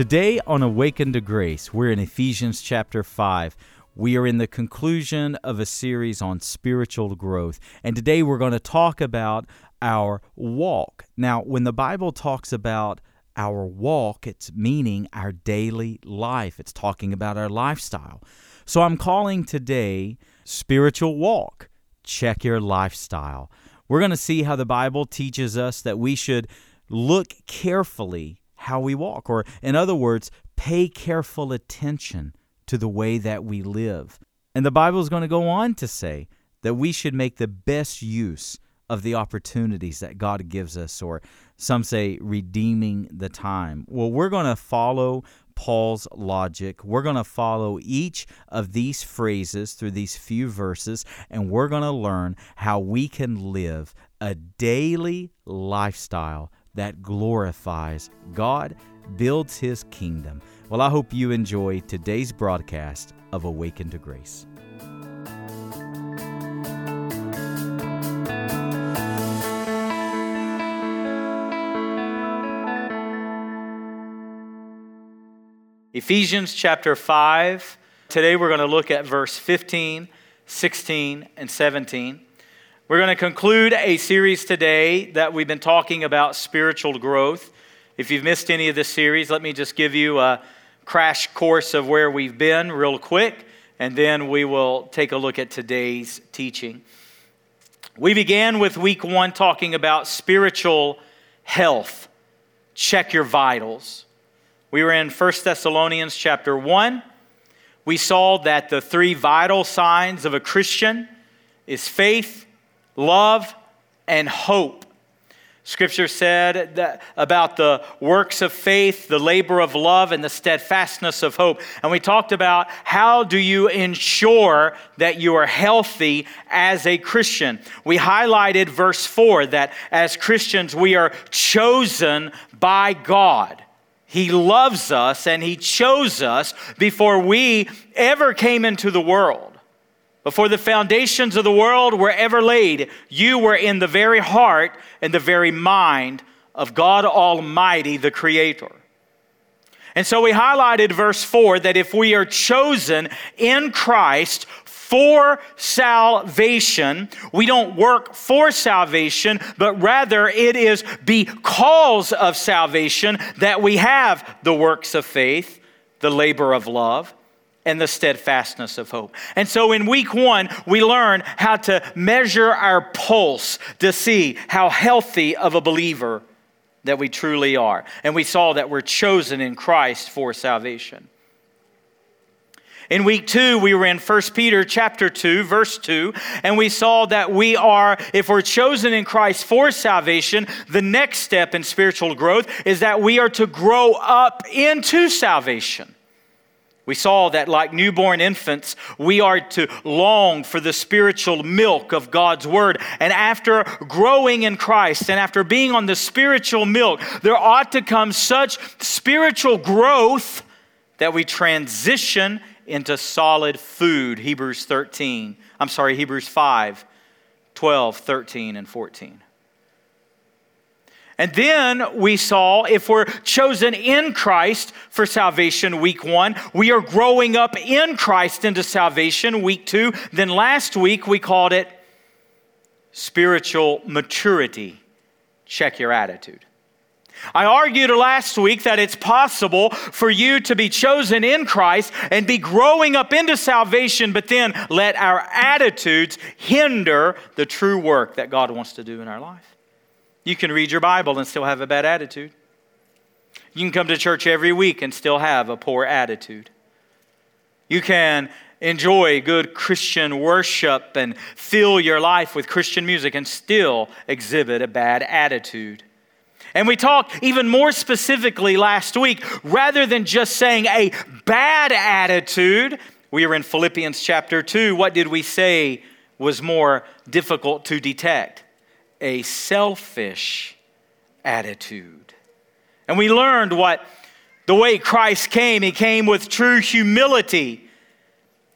Today on Awakened to Grace, we're in Ephesians chapter 5. We are in the conclusion of a series on spiritual growth. And today we're going to talk about our walk. Now, when the Bible talks about our walk, it's meaning our daily life, it's talking about our lifestyle. So I'm calling today spiritual walk. Check your lifestyle. We're going to see how the Bible teaches us that we should look carefully how we walk, or in other words, pay careful attention to the way that we live. And the Bible is going to go on to say that we should make the best use of the opportunities that God gives us, or some say redeeming the time. Well, we're going to follow Paul's logic. We're going to follow each of these phrases through these few verses, and we're going to learn how we can live a daily lifestyle that glorifies God, builds His kingdom. Well, I hope you enjoy today's broadcast of Awaken to Grace. Ephesians chapter 5. Today we're going to look at verse 15, 16, and 17. We're going to conclude a series today that we've been talking about spiritual growth. If you've missed any of this series, let me just give you a crash course of where we've been real quick, and then we will take a look at today's teaching. We began with week one talking about spiritual health. Check your vitals. We were in 1 Thessalonians chapter 1. We saw that the three vital signs of a Christian is faith, love, and hope. Scripture said about the works of faith, the labor of love, and the steadfastness of hope. And we talked about how do you ensure that you are healthy as a Christian. We highlighted verse 4 that as Christians we are chosen by God. He loves us and He chose us before we ever came into the world. Before the foundations of the world were ever laid, you were in the very heart and the very mind of God Almighty, the Creator. And so we highlighted verse 4 that if we are chosen in Christ for salvation, we don't work for salvation, but rather it is because of salvation that we have the works of faith, the labor of love, and the steadfastness of hope. And so in week one, we learn how to measure our pulse to see how healthy of a believer that we truly are. And we saw that we're chosen in Christ for salvation. In week two, we were in 1 Peter chapter 2, verse 2, and we saw that we are, if we're chosen in Christ for salvation, the next step in spiritual growth is that we are to grow up into salvation. We saw that, like newborn infants, we are to long for the spiritual milk of God's Word. And after growing in Christ and after being on the spiritual milk, there ought to come such spiritual growth that we transition into solid food. Hebrews 13, I'm sorry, Hebrews 5, 12, 13, and 14. And then we saw if we're chosen in Christ for salvation, week one, we are growing up in Christ into salvation, week two. Then last week we called it spiritual maturity. Check your attitude. I argued last week that it's possible for you to be chosen in Christ and be growing up into salvation, but then let our attitudes hinder the true work that God wants to do in our life. You can read your Bible and still have a bad attitude. You can come to church every week and still have a poor attitude. You can enjoy good Christian worship and fill your life with Christian music and still exhibit a bad attitude. And we talked even more specifically last week, rather than just saying a bad attitude, we were in Philippians chapter 2. What did we say was more difficult to detect? A selfish attitude. And we learned what the way Christ came, he came with true humility.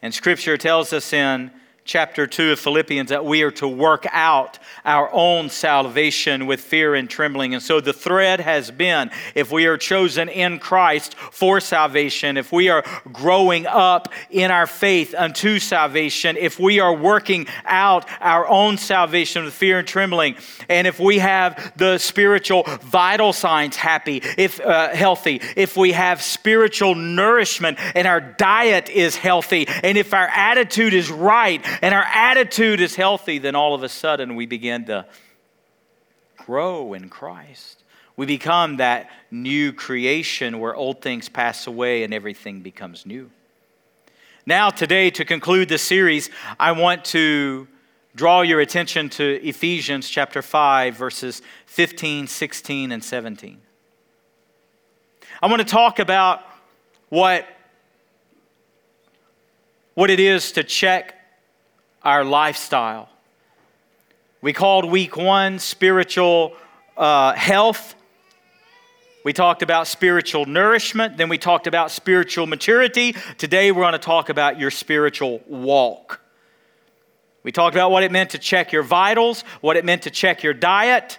And scripture tells us in chapter 2 of Philippians that we are to work out our own salvation with fear and trembling. And so the thread has been if we are chosen in Christ for salvation, if we are growing up in our faith unto salvation, if we are working out our own salvation with fear and trembling, and if we have the spiritual vital signs happy, if uh, healthy, if we have spiritual nourishment and our diet is healthy, and if our attitude is right, and our attitude is healthy, then all of a sudden we begin to grow in Christ. We become that new creation where old things pass away and everything becomes new. Now, today, to conclude this series, I want to draw your attention to Ephesians chapter 5, verses 15, 16, and 17. I want to talk about what, what it is to check our lifestyle. We called week one spiritual uh, health. We talked about spiritual nourishment. Then we talked about spiritual maturity. Today we're going to talk about your spiritual walk. We talked about what it meant to check your vitals, what it meant to check your diet,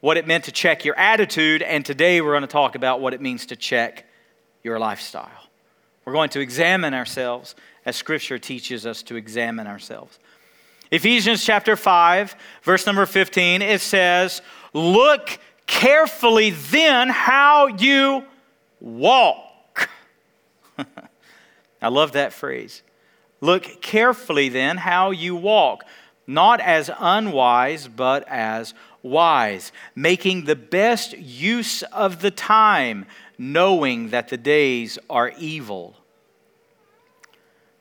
what it meant to check your attitude, and today we're going to talk about what it means to check your lifestyle. We're going to examine ourselves as Scripture teaches us to examine ourselves. Ephesians chapter 5, verse number 15, it says, Look carefully then how you walk. I love that phrase. Look carefully then how you walk, not as unwise, but as wise, making the best use of the time, knowing that the days are evil.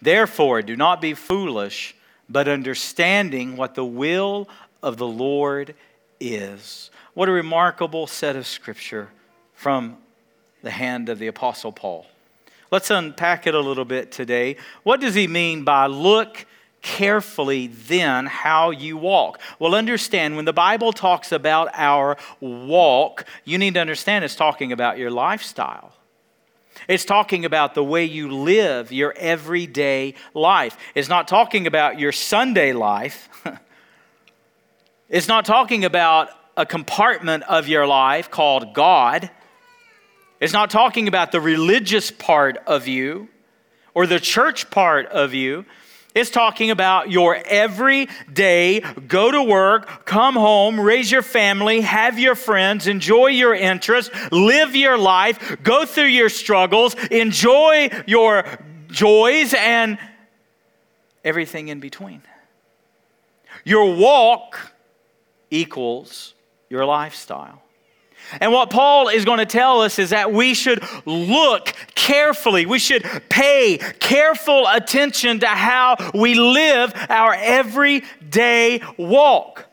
Therefore, do not be foolish, but understanding what the will of the Lord is. What a remarkable set of scripture from the hand of the Apostle Paul. Let's unpack it a little bit today. What does he mean by look carefully then how you walk? Well, understand when the Bible talks about our walk, you need to understand it's talking about your lifestyle. It's talking about the way you live your everyday life. It's not talking about your Sunday life. it's not talking about a compartment of your life called God. It's not talking about the religious part of you or the church part of you. It's talking about your everyday go to work, come home, raise your family, have your friends, enjoy your interests, live your life, go through your struggles, enjoy your joys, and everything in between. Your walk equals your lifestyle. And what Paul is going to tell us is that we should look carefully, we should pay careful attention to how we live our everyday walk.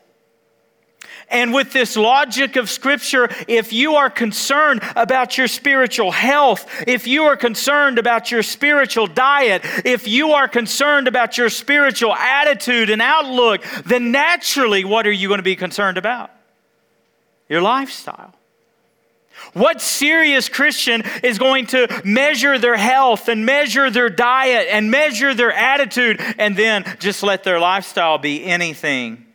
And with this logic of Scripture, if you are concerned about your spiritual health, if you are concerned about your spiritual diet, if you are concerned about your spiritual attitude and outlook, then naturally, what are you going to be concerned about? Your lifestyle. What serious Christian is going to measure their health and measure their diet and measure their attitude and then just let their lifestyle be anything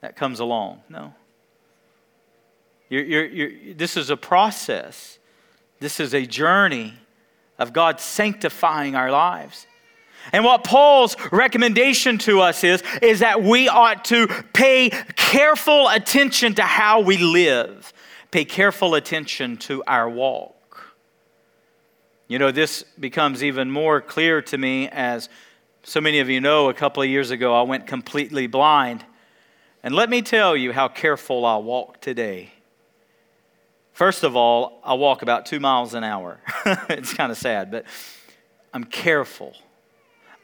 that comes along? No. You're, you're, you're, this is a process, this is a journey of God sanctifying our lives. And what Paul's recommendation to us is, is that we ought to pay careful attention to how we live pay careful attention to our walk. You know, this becomes even more clear to me as so many of you know, a couple of years ago, I went completely blind. And let me tell you how careful I walk today. First of all, I walk about two miles an hour. it's kind of sad, but I'm careful.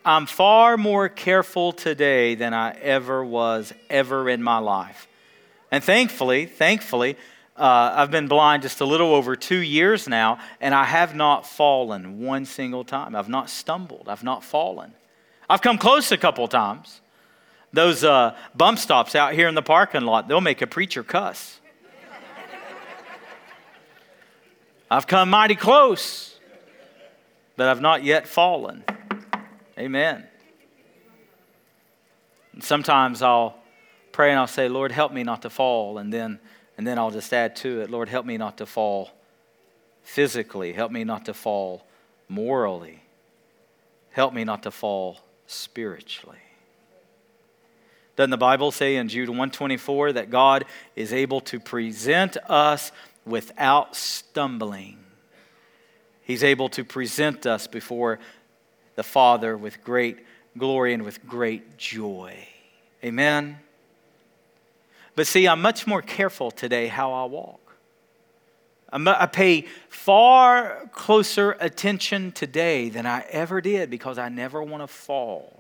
I'm far more careful today than I ever was ever in my life. And thankfully, thankfully, uh, I've been blind just a little over two years now, and I have not fallen one single time. I've not stumbled. I've not fallen. I've come close a couple times. Those uh, bump stops out here in the parking lot, they'll make a preacher cuss. I've come mighty close, but I've not yet fallen. Amen. And sometimes I'll pray and I'll say, Lord, help me not to fall. And then, and then I'll just add to it, Lord, help me not to fall physically. Help me not to fall morally. Help me not to fall spiritually. Doesn't the Bible say in Jude 124 that God is able to present us without stumbling? He's able to present us before the Father with great glory and with great joy. Amen. But see, I'm much more careful today how I walk. I pay far closer attention today than I ever did because I never want to fall.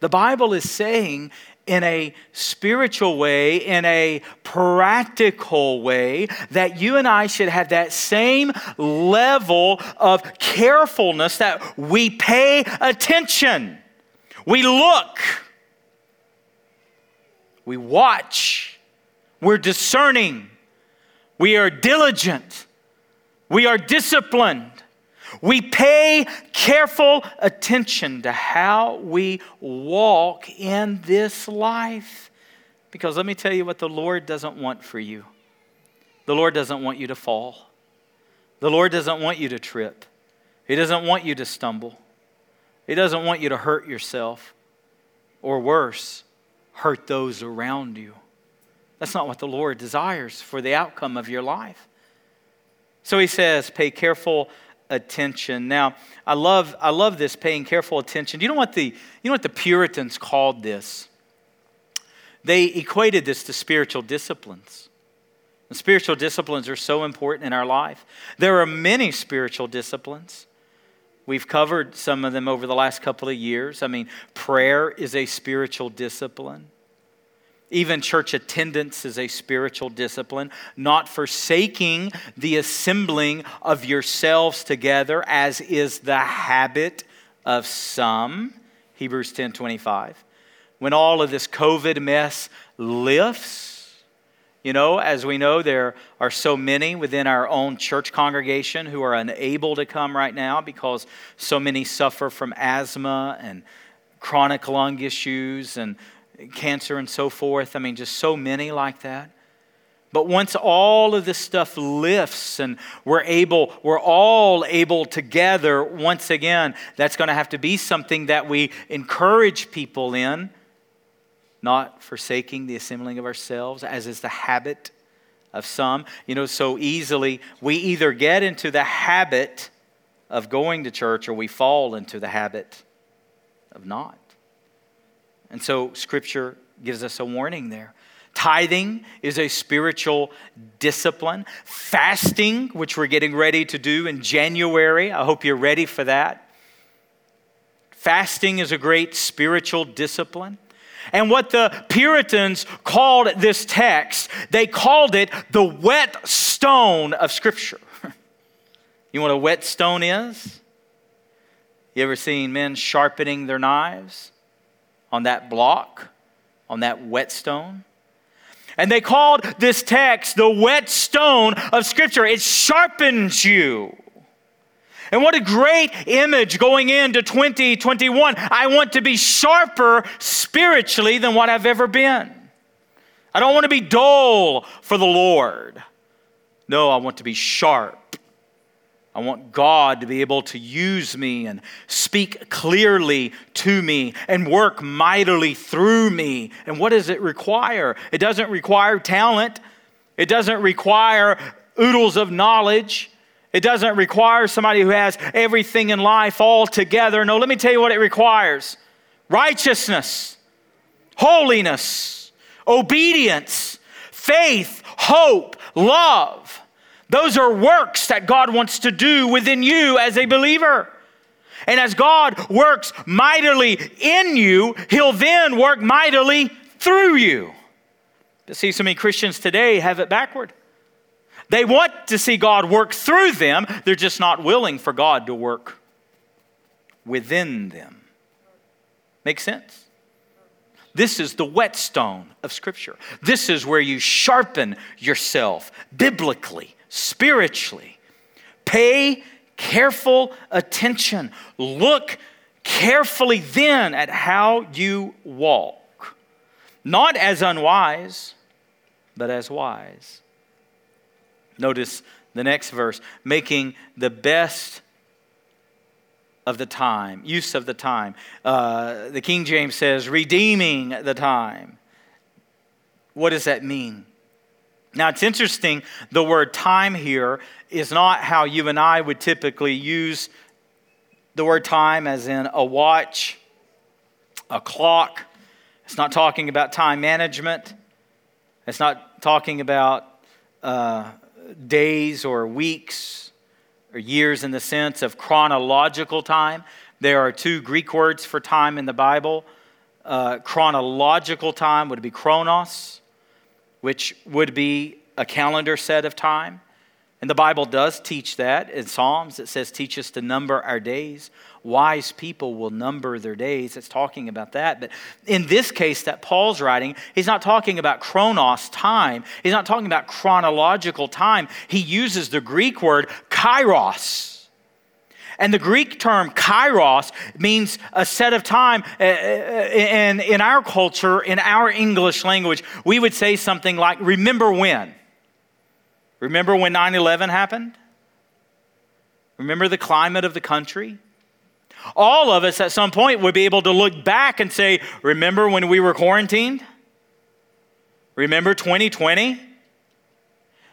The Bible is saying, in a spiritual way, in a practical way, that you and I should have that same level of carefulness that we pay attention, we look, we watch, we're discerning, we are diligent, we are disciplined. We pay careful attention to how we walk in this life. Because let me tell you what the Lord doesn't want for you. The Lord doesn't want you to fall. The Lord doesn't want you to trip. He doesn't want you to stumble. He doesn't want you to hurt yourself or worse, hurt those around you. That's not what the Lord desires for the outcome of your life. So he says, pay careful attention. Now, I love, I love this paying careful attention. You know what the, you know what the Puritans called this? They equated this to spiritual disciplines. And spiritual disciplines are so important in our life. There are many spiritual disciplines. We've covered some of them over the last couple of years. I mean, prayer is a spiritual discipline. Even church attendance is a spiritual discipline, not forsaking the assembling of yourselves together, as is the habit of some. Hebrews 10 25. When all of this COVID mess lifts, you know, as we know, there are so many within our own church congregation who are unable to come right now because so many suffer from asthma and chronic lung issues and cancer and so forth. I mean, just so many like that. But once all of this stuff lifts and we're able, we're all able together once again, that's going to have to be something that we encourage people in, not forsaking the assembling of ourselves, as is the habit of some. You know, so easily we either get into the habit of going to church or we fall into the habit of not. And so Scripture gives us a warning there. Tithing is a spiritual discipline. Fasting, which we're getting ready to do in January, I hope you're ready for that. Fasting is a great spiritual discipline. And what the Puritans called this text, they called it the whetstone of Scripture. you know what a whetstone is? You ever seen men sharpening their knives? On that block, on that whetstone. And they called this text the whetstone of Scripture. It sharpens you. And what a great image going into 2021. I want to be sharper spiritually than what I've ever been. I don't want to be dull for the Lord. No, I want to be sharp I want God to be able to use me and speak clearly to me and work mightily through me. And what does it require? It doesn't require talent, it doesn't require oodles of knowledge. It doesn't require somebody who has everything in life all together. No, let me tell you what it requires righteousness, holiness, obedience, faith, hope, love. Those are works that God wants to do within you as a believer. And as God works mightily in you, He'll then work mightily through you. But see, so many Christians today have it backward. They want to see God work through them, they're just not willing for God to work within them. Make sense? This is the whetstone of Scripture. This is where you sharpen yourself biblically spiritually. Pay careful attention. Look carefully then at how you walk, not as unwise, but as wise. Notice the next verse making the best of the time, use of the time. Uh, the King James says, redeeming the time. What does that mean? Now, it's interesting, the word time here is not how you and I would typically use the word time, as in a watch, a clock. It's not talking about time management. It's not talking about uh, days or weeks or years in the sense of chronological time. There are two Greek words for time in the Bible. Uh, chronological time would be chronos, which would be a calendar set of time. And the Bible does teach that in Psalms. It says, Teach us to number our days. Wise people will number their days. It's talking about that. But in this case that Paul's writing, he's not talking about chronos, time. He's not talking about chronological time. He uses the Greek word kairos. And the Greek term kairos means a set of time. Uh, uh, uh, and in our culture, in our English language, we would say something like, remember when. Remember when 9 11 happened? Remember the climate of the country? All of us at some point would be able to look back and say, Remember when we were quarantined? Remember 2020?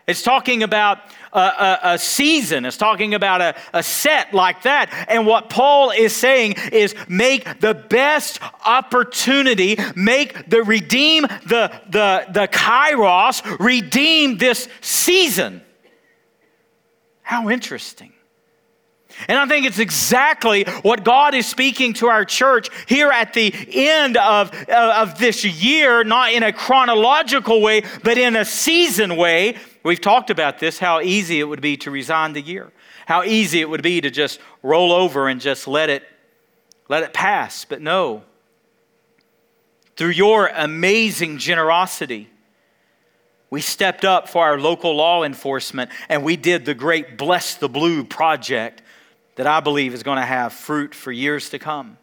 It's talking about a, a, a, season. It's talking about a, a set like that. And what Paul is saying is make the best opportunity, make the redeem the, the, the kairos, redeem this season. How interesting. And I think it's exactly what God is speaking to our church here at the end of, uh, of this year, not in a chronological way, but in a season way. We've talked about this how easy it would be to resign the year, how easy it would be to just roll over and just let it, let it pass. But no, through your amazing generosity, we stepped up for our local law enforcement and we did the great Bless the Blue project that I believe is going to have fruit for years to come.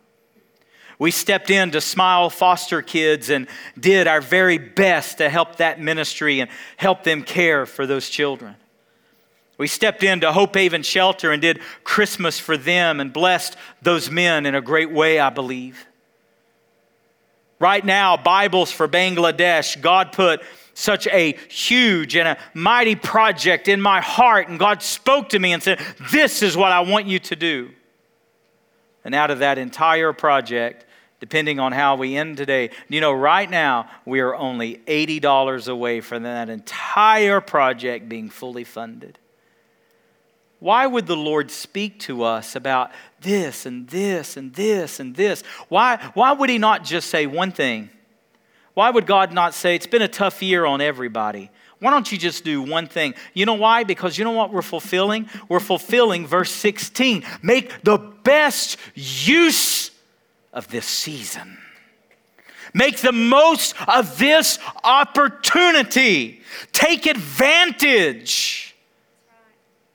We stepped in to Smile Foster Kids and did our very best to help that ministry and help them care for those children. We stepped into Hope Haven Shelter and did Christmas for them and blessed those men in a great way, I believe. Right now, Bibles for Bangladesh, God put such a huge and a mighty project in my heart. And God spoke to me and said, This is what I want you to do. And out of that entire project, depending on how we end today, you know, right now we are only $80 away from that entire project being fully funded. Why would the Lord speak to us about this and this and this and this? Why, why would He not just say one thing? Why would God not say, It's been a tough year on everybody? Why don't you just do one thing? You know why? Because you know what we're fulfilling? We're fulfilling verse 16. Make the best use of this season. Make the most of this opportunity. Take advantage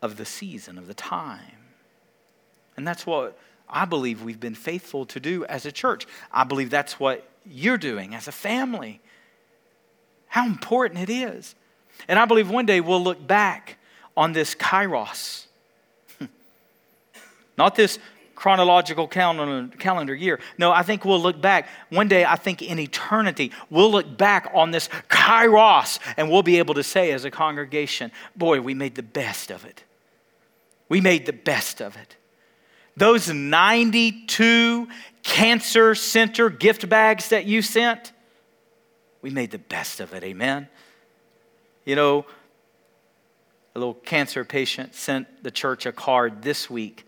of the season, of the time. And that's what I believe we've been faithful to do as a church. I believe that's what you're doing as a family. How important it is. And I believe one day we'll look back on this kairos. Not this chronological calendar, calendar year. No, I think we'll look back. One day, I think in eternity, we'll look back on this kairos and we'll be able to say as a congregation, boy, we made the best of it. We made the best of it. Those 92 cancer center gift bags that you sent, we made the best of it. Amen. You know, a little cancer patient sent the church a card this week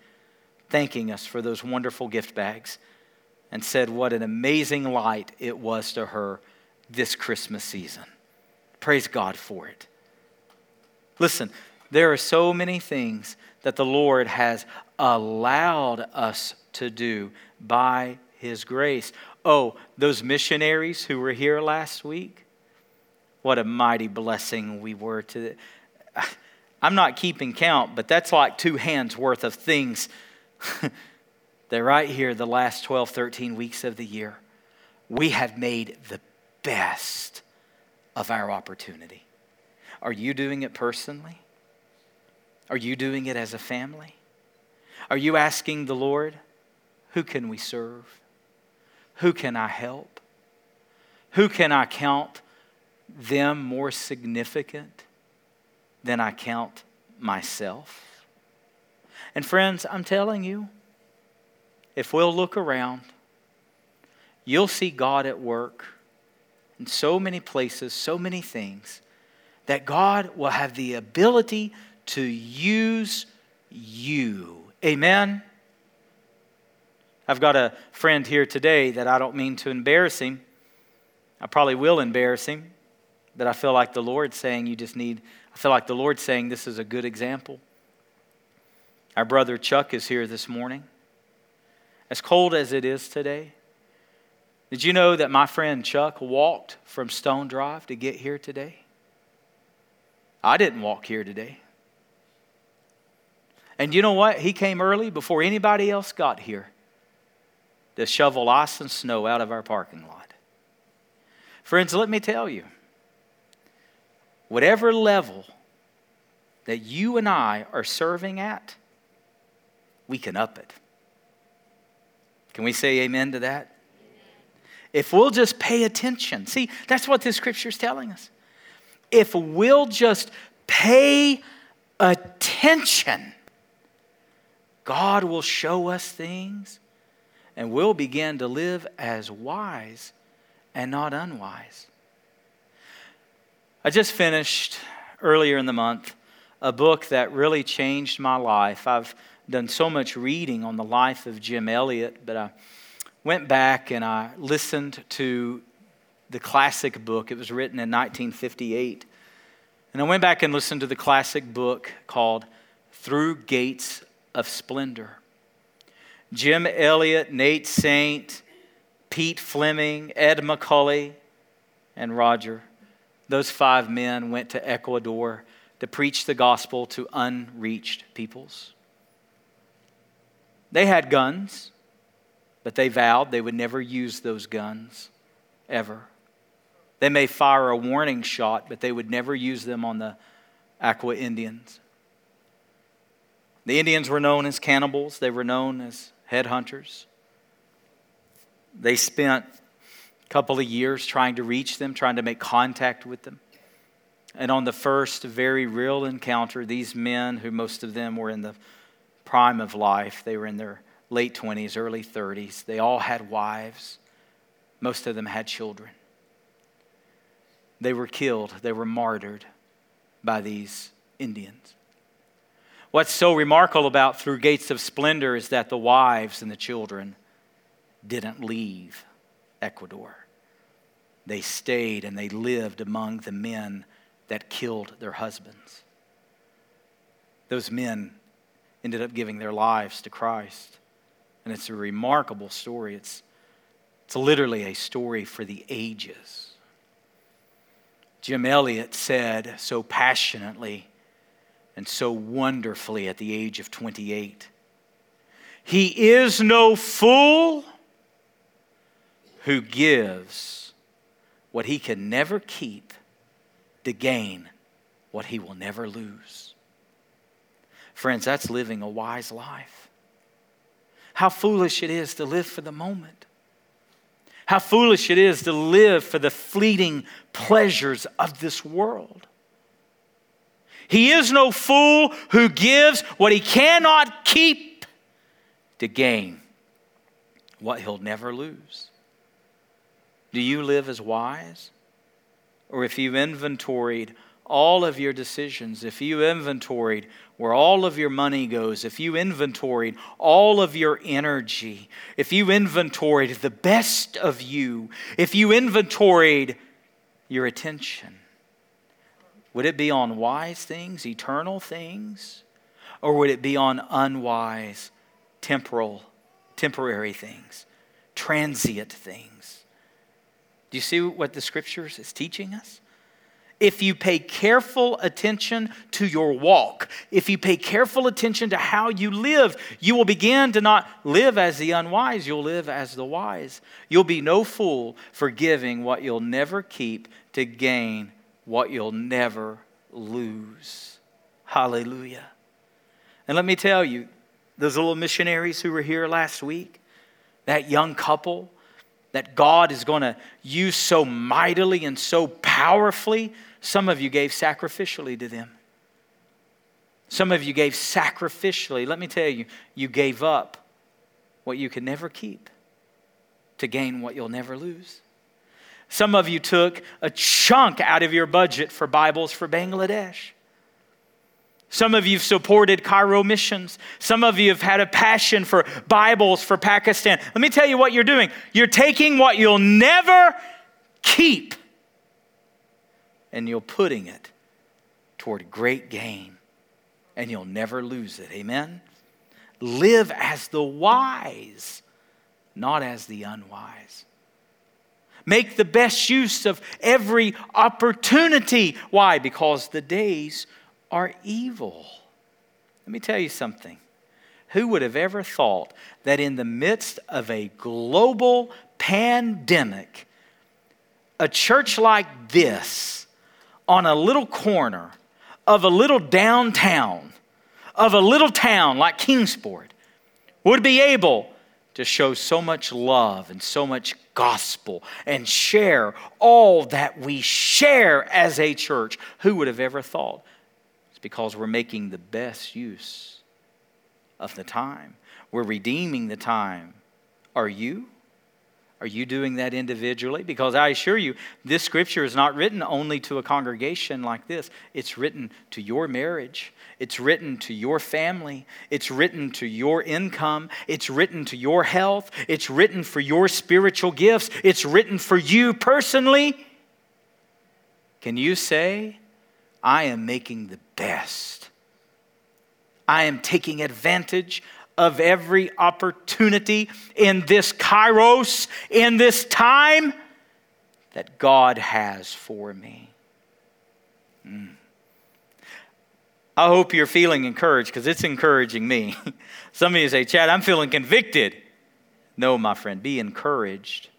thanking us for those wonderful gift bags and said what an amazing light it was to her this Christmas season. Praise God for it. Listen, there are so many things that the Lord has allowed us to do by His grace. Oh, those missionaries who were here last week, what a mighty blessing we were to. I'm not keeping count, but that's like two hands worth of things They're right here, the last 12, 13 weeks of the year, we have made the best of our opportunity. Are you doing it personally? Are you doing it as a family? Are you asking the Lord, who can we serve? Who can I help? Who can I count them more significant than I count myself? And friends, I'm telling you, if we'll look around, you'll see God at work in so many places, so many things, that God will have the ability to use you. Amen? I've got a friend here today that I don't mean to embarrass him. I probably will embarrass him, but I feel like the Lord's saying you just need, I feel like the Lord's saying this is a good example. Our brother Chuck is here this morning. As cold as it is today, did you know that my friend Chuck walked from Stone Drive to get here today? I didn't walk here today. And you know what? He came early before anybody else got here to shovel ice and snow out of our parking lot. Friends, let me tell you whatever level that you and I are serving at, we can up it. Can we say amen to that? If we'll just pay attention. See, that's what this scripture is telling us. If we'll just pay attention, God will show us things and we'll begin to live as wise and not unwise. I just finished earlier in the month a book that really changed my life. I've done so much reading on the life of Jim Elliot, but I went back and I listened to the classic book. It was written in 1958. And I went back and listened to the classic book called Through Gates of Splendor. Jim Elliot, Nate Saint, Pete Fleming, Ed McCully, and Roger. Those five men went to Ecuador to preach the gospel to unreached peoples. They had guns, but they vowed they would never use those guns, ever. They may fire a warning shot, but they would never use them on the Auca Indians. The Indians were known as cannibals, they were known as headhunters. They spent a couple of years trying to reach them, trying to make contact with them. And on the first very real encounter, these men, who most of them were in the prime of life, they were in their late 20s, early 30s, they all had wives. Most of them had children. They were killed, they were martyred by these Indians. What's so remarkable about Through Gates of Splendor is that the wives and the children didn't leave Ecuador. They stayed and they lived among the men that killed their husbands. Those men ended up giving their lives to Christ. And it's a remarkable story. It's, it's literally a story for the ages. Jim Elliot said so passionately and so wonderfully at the age of 28 He is no fool who gives what he can never keep to gain what he will never lose. Friends, that's living a wise life. How foolish it is to live for the moment. How foolish it is to live for the fleeting pleasures of this world. He is no fool who gives what he cannot keep to gain what he'll never lose. Do you live as wise? Or if you've inventoried all of your decisions, if you inventoried where all of your money goes, if you inventoried all of your energy, if you inventoried the best of you, if you inventoried your attention, would it be on wise things, eternal things, or would it be on unwise, temporal, temporary things, transient things? Do you see what the scriptures is teaching us? if you pay careful attention to your walk, if you pay careful attention to how you live, you will begin to not live as the unwise, you'll live as the wise. You'll be no fool for giving what you'll never keep to gain what you'll never lose. Hallelujah. And let me tell you, those little missionaries who were here last week, that young couple that God is going to use so mightily and so powerfully some of you gave sacrificially to them. Some of you gave sacrificially. Let me tell you, you gave up what you could never keep to gain what you'll never lose. Some of you took a chunk out of your budget for Bibles for Bangladesh. Some of you have supported Cairo missions. Some of you have had a passion for Bibles for Pakistan. Let me tell you what you're doing. You're taking what you'll never keep and you're putting it toward great gain, and you'll never lose it. Amen? Live as the wise, not as the unwise. Make the best use of every opportunity. Why? Because the days are evil. Let me tell you something. Who would have ever thought that in the midst of a global pandemic, a church like this on a little corner of a little downtown, of a little town like Kingsport, would be able to show so much love and so much gospel and share all that we share as a church. Who would have ever thought? It's because we're making the best use of the time. We're redeeming the time. Are you? Are you doing that individually? Because I assure you, this scripture is not written only to a congregation like this. It's written to your marriage. It's written to your family. It's written to your income. It's written to your health. It's written for your spiritual gifts. It's written for you personally. Can you say, I am making the best? I am taking advantage of every opportunity in this kairos, in this time that God has for me. Mm. I hope you're feeling encouraged because it's encouraging me. Some of you say, Chad, I'm feeling convicted. No, my friend, be encouraged.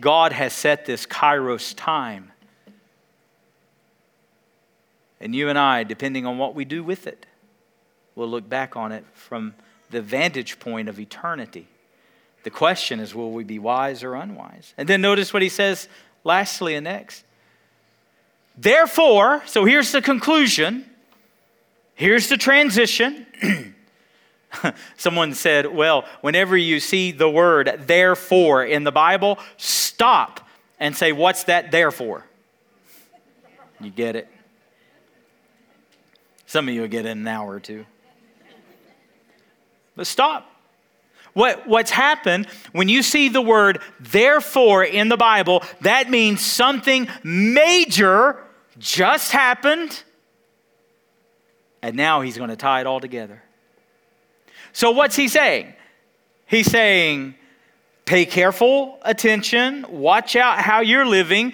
God has set this kairos time. And you and I, depending on what we do with it, will look back on it from the vantage point of eternity. The question is will we be wise or unwise? And then notice what he says lastly and next. Therefore, so here's the conclusion, here's the transition. Someone said, well, whenever you see the word therefore in the Bible, stop and say, what's that there for? You get it? Some of you will get it in an hour or two. But stop. What, what's happened when you see the word therefore in the Bible, that means something major just happened, and now he's going to tie it all together. So, what's he saying? He's saying, pay careful attention, watch out how you're living,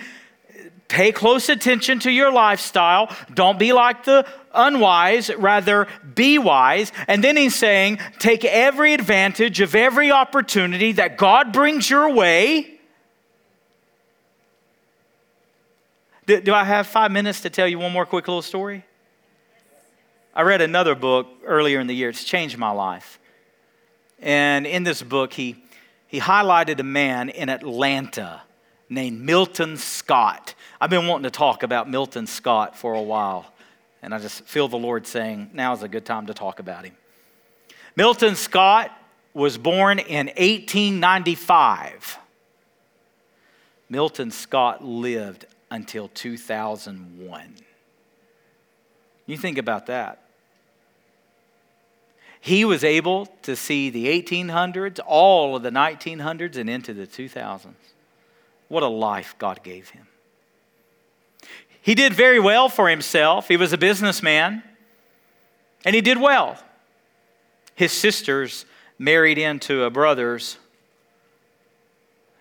pay close attention to your lifestyle, don't be like the unwise, rather be wise. And then he's saying, take every advantage of every opportunity that God brings your way. Do, do I have five minutes to tell you one more quick little story? I read another book earlier in the year. It's changed my life. And in this book, he, he highlighted a man in Atlanta named Milton Scott. I've been wanting to talk about Milton Scott for a while. And I just feel the Lord saying, now is a good time to talk about him. Milton Scott was born in 1895. Milton Scott lived until 2001. You think about that. He was able to see the 1800s, all of the 1900s, and into the 2000s. What a life God gave him. He did very well for himself. He was a businessman, and he did well. His sisters married into a brothers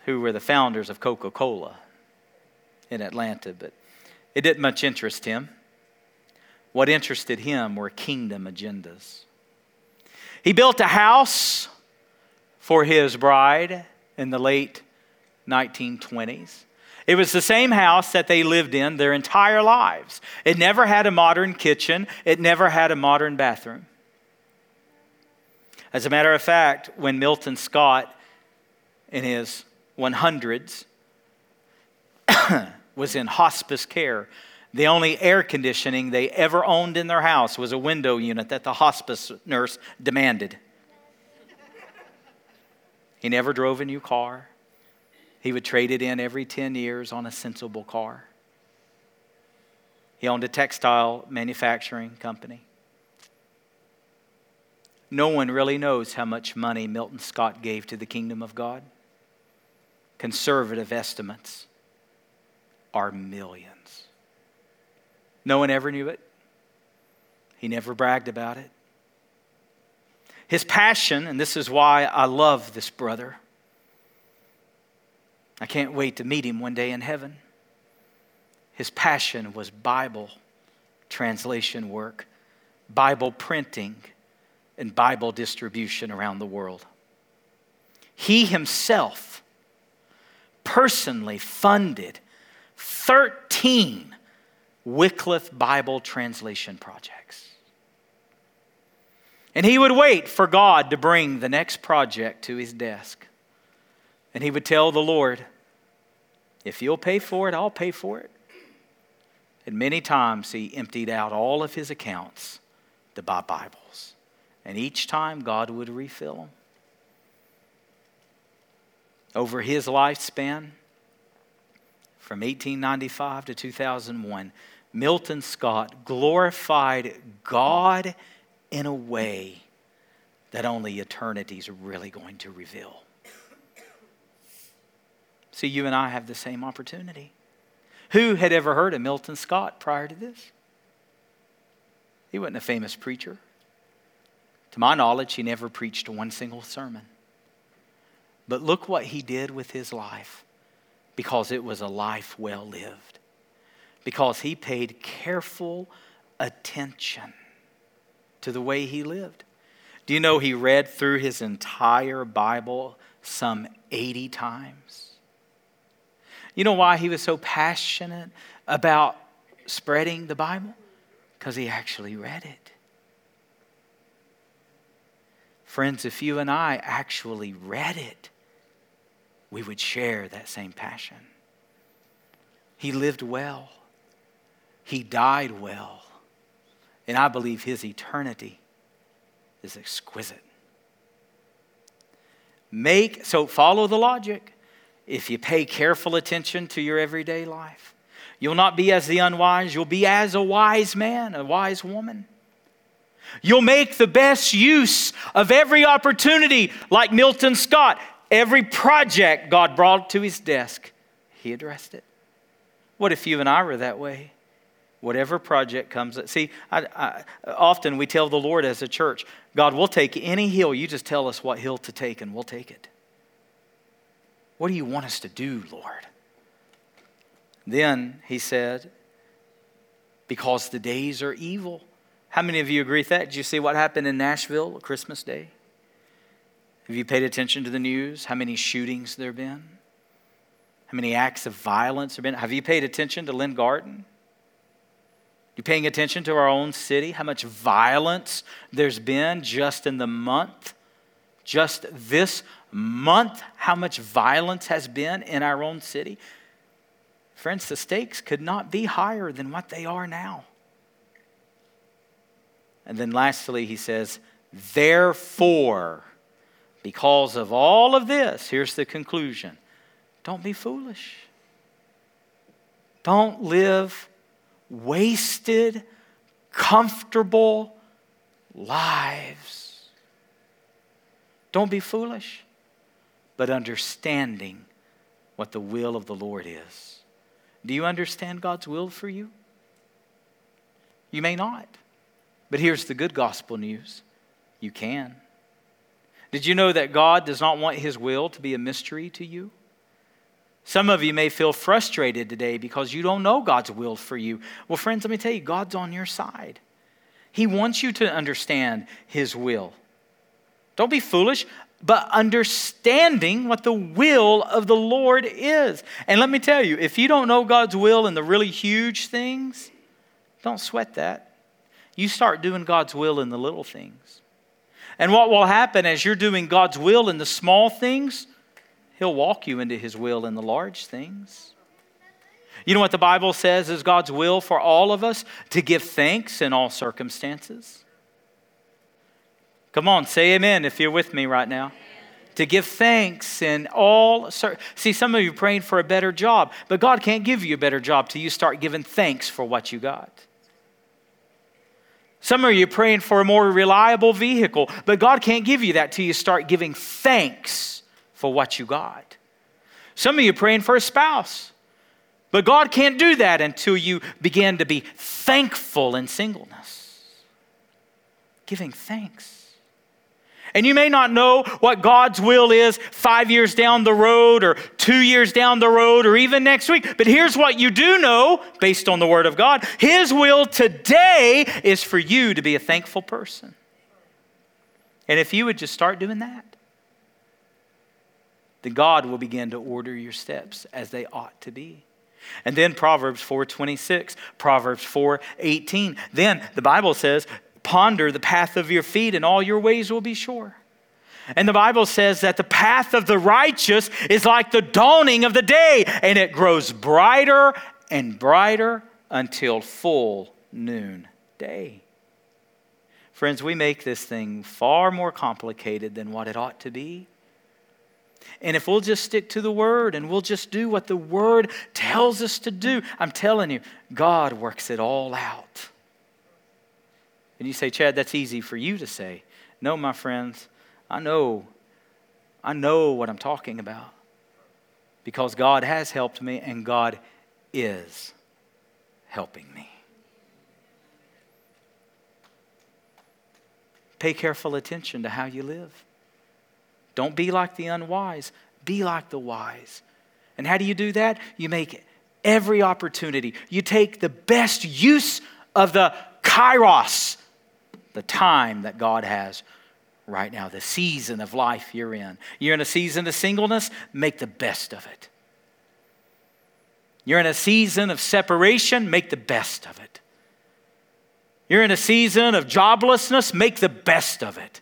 who were the founders of Coca Cola in Atlanta. But it didn't much interest him. What interested him were kingdom agendas. He built a house for his bride in the late 1920s. It was the same house that they lived in their entire lives. It never had a modern kitchen, it never had a modern bathroom. As a matter of fact, when Milton Scott, in his 100s, was in hospice care, the only air conditioning they ever owned in their house was a window unit that the hospice nurse demanded. He never drove a new car. He would trade it in every 10 years on a sensible car. He owned a textile manufacturing company. No one really knows how much money Milton Scott gave to the kingdom of God. Conservative estimates are millions. No one ever knew it. He never bragged about it. His passion, and this is why I love this brother. I can't wait to meet him one day in heaven. His passion was Bible translation work, Bible printing, and Bible distribution around the world. He himself personally funded 13 Wycliffe Bible translation projects. And he would wait for God to bring the next project to his desk. And he would tell the Lord, If you'll pay for it, I'll pay for it. And many times he emptied out all of his accounts to buy Bibles. And each time God would refill them. Over his lifespan, from 1895 to 2001, Milton Scott glorified God in a way that only eternity is really going to reveal. See, you and I have the same opportunity. Who had ever heard of Milton Scott prior to this? He wasn't a famous preacher. To my knowledge, he never preached one single sermon. But look what he did with his life because it was a life well lived, because he paid careful attention to the way he lived. Do you know he read through his entire Bible some 80 times? You know why he was so passionate about spreading the Bible? Because he actually read it. Friends, if you and I actually read it, we would share that same passion. He lived well, he died well, and I believe his eternity is exquisite. Make so follow the logic. If you pay careful attention to your everyday life, you'll not be as the unwise, you'll be as a wise man, a wise woman. You'll make the best use of every opportunity, like Milton Scott. Every project God brought to his desk, he addressed it. What if you and I were that way? Whatever project comes, see, I, I, often we tell the Lord as a church, God, we'll take any hill. You just tell us what hill to take, and we'll take it. What do you want us to do, Lord? Then he said, Because the days are evil. How many of you agree with that? Did you see what happened in Nashville Christmas Day? Have you paid attention to the news? How many shootings there have been? How many acts of violence there have been? Have you paid attention to Lynn Garden? You paying attention to our own city? How much violence there's been just in the month? Just this month, how much violence has been in our own city? Friends, the stakes could not be higher than what they are now. And then lastly, he says, Therefore, because of all of this, here's the conclusion don't be foolish. Don't live wasted, comfortable lives. Don't be foolish, but understanding what the will of the Lord is. Do you understand God's will for you? You may not. But here's the good gospel news you can. Did you know that God does not want his will to be a mystery to you? Some of you may feel frustrated today because you don't know God's will for you. Well, friends, let me tell you, God's on your side. He wants you to understand His will. Don't be foolish, but understanding what the will of the Lord is. And let me tell you, if you don't know God's will in the really huge things, don't sweat that. You start doing God's will in the little things. And what will happen as you're doing God's will in the small things, He'll walk you into His will in the large things. You know what the Bible says is God's will for all of us? To give thanks in all circumstances. Come on, say amen if you're with me right now. To give thanks in all. See, some of you praying for a better job, but God can't give you a better job till you start giving thanks for what you got. Some of you praying for a more reliable vehicle, but God can't give you that till you start giving thanks for what you got. Some of you praying for a spouse, but God can't do that until you begin to be thankful in singleness. Giving thanks. And you may not know what God's will is five years down the road, or two years down the road, or even next week. But here's what you do know based on the Word of God His will today is for you to be a thankful person. And if you would just start doing that, then God will begin to order your steps as they ought to be. And then Proverbs 4:26, Proverbs 4:18. Then the Bible says, Ponder the path of your feet, and all your ways will be sure. And the Bible says that the path of the righteous is like the dawning of the day, and it grows brighter and brighter until full noon day. Friends, we make this thing far more complicated than what it ought to be. And if we'll just stick to the Word and we'll just do what the Word tells us to do, I'm telling you, God works it all out. And you say, Chad, that's easy for you to say. No, my friends, I know. I know what I'm talking about. Because God has helped me and God is helping me. Pay careful attention to how you live. Don't be like the unwise, be like the wise. And how do you do that? You make every opportunity. You take the best use of the kairos, the time that God has right now, the season of life you're in. You're in a season of singleness, make the best of it. You're in a season of separation, make the best of it. You're in a season of joblessness, make the best of it.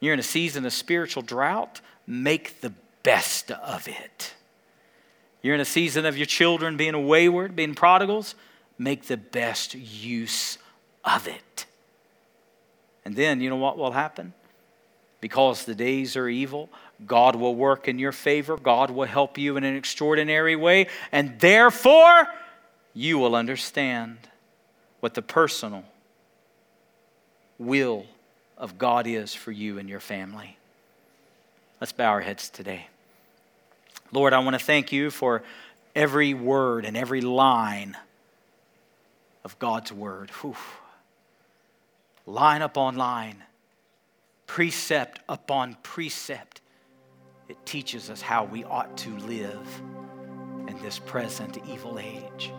You're in a season of spiritual drought, make the best of it. You're in a season of your children being wayward, being prodigals, make the best use of it. And then, you know what will happen? Because the days are evil, God will work in your favor. God will help you in an extraordinary way. And therefore, you will understand what the personal will of God is for you and your family. Let's bow our heads today. Lord, I want to thank you for every word and every line of God's word. Whew line upon line, precept upon precept. It teaches us how we ought to live in this present evil age.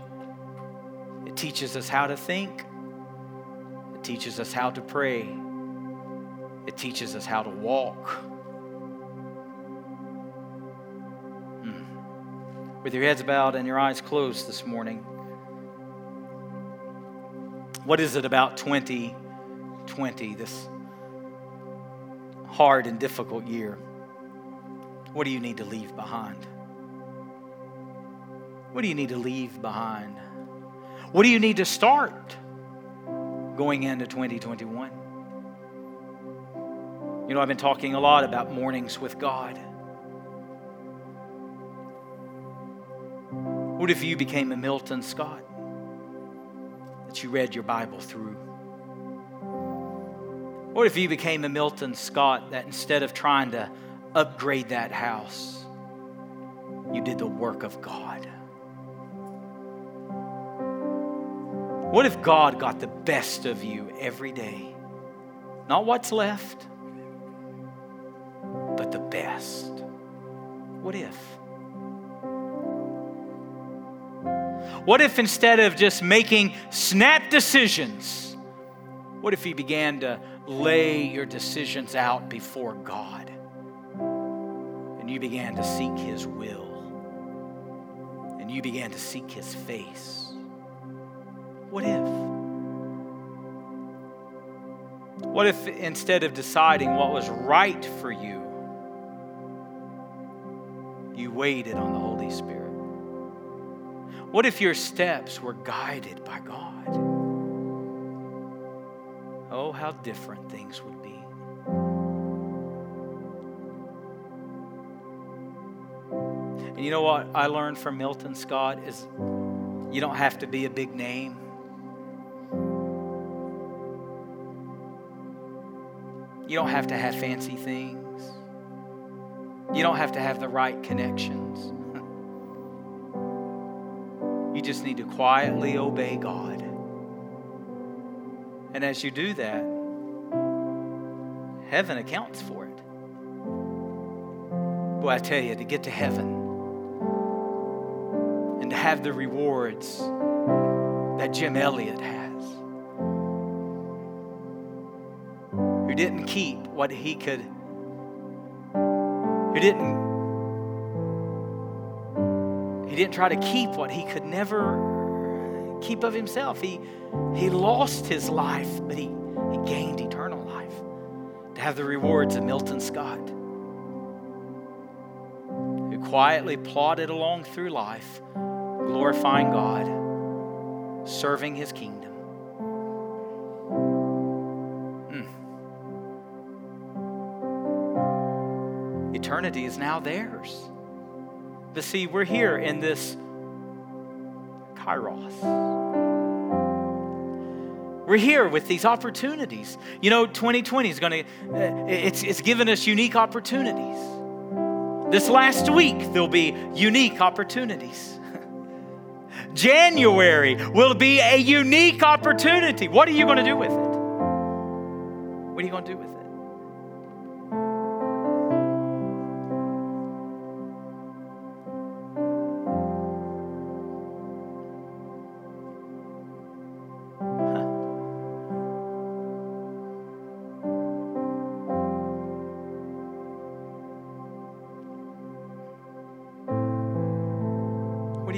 It teaches us how to think. It teaches us how to pray. It teaches us how to walk. Hmm. With your heads bowed and your eyes closed this morning, what is it about 20? 2020, this hard and difficult year, what do you need to leave behind? What do you need to leave behind? What do you need to start going into 2021? You know, I've been talking a lot about mornings with God. What if you became a Milton Scott? That you read your Bible through what if you became a Milton Scott that instead of trying to upgrade that house, you did the work of God? What if God got the best of you every day? Not what's left, but the best. What if? What if instead of just making snap decisions, what if he began to lay your decisions out before God and you began to seek His will and you began to seek His face? What if? What if instead of deciding what was right for you, you waited on the Holy Spirit? What if your steps were guided by God? Oh, how different things would be. And you know what I learned from Milton Scott is you don't have to be a big name. You don't have to have fancy things. You don't have to have the right connections. You just need to quietly obey God. And as you do that, heaven accounts for it. Boy, I tell you, to get to heaven and to have the rewards that Jim Elliot has, who didn't keep what he could, who didn't he didn't try to keep what he could never keep of himself. He, he lost his life, but he, he gained eternal life to have the rewards of Milton Scott, who quietly plodded along through life, glorifying God, serving his kingdom. Mm. Eternity is now theirs. But see, we're here in this kairos. We're here with these opportunities. You know, 2020 is going to, uh, it's, it's given us unique opportunities. This last week, there'll be unique opportunities. January will be a unique opportunity. What are you going to do with it? What are you going to do with it?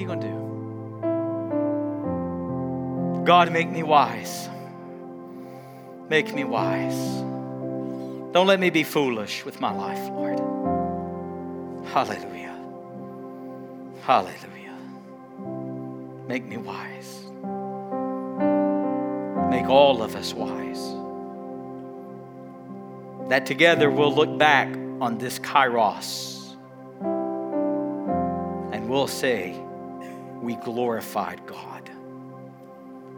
Going to do? God, make me wise. Make me wise. Don't let me be foolish with my life, Lord. Hallelujah. Hallelujah. Make me wise. Make all of us wise. That together we'll look back on this kairos and we'll say, we glorified God.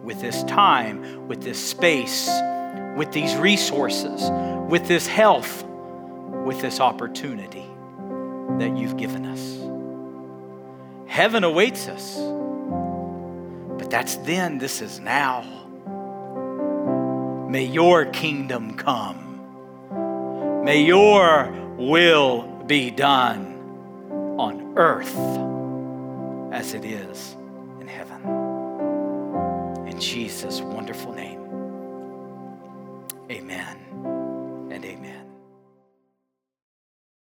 With this time, with this space, with these resources, with this health, with this opportunity that you've given us. Heaven awaits us, but that's then, this is now. May your kingdom come. May your will be done on earth as it is in heaven. In Jesus' wonderful name, amen.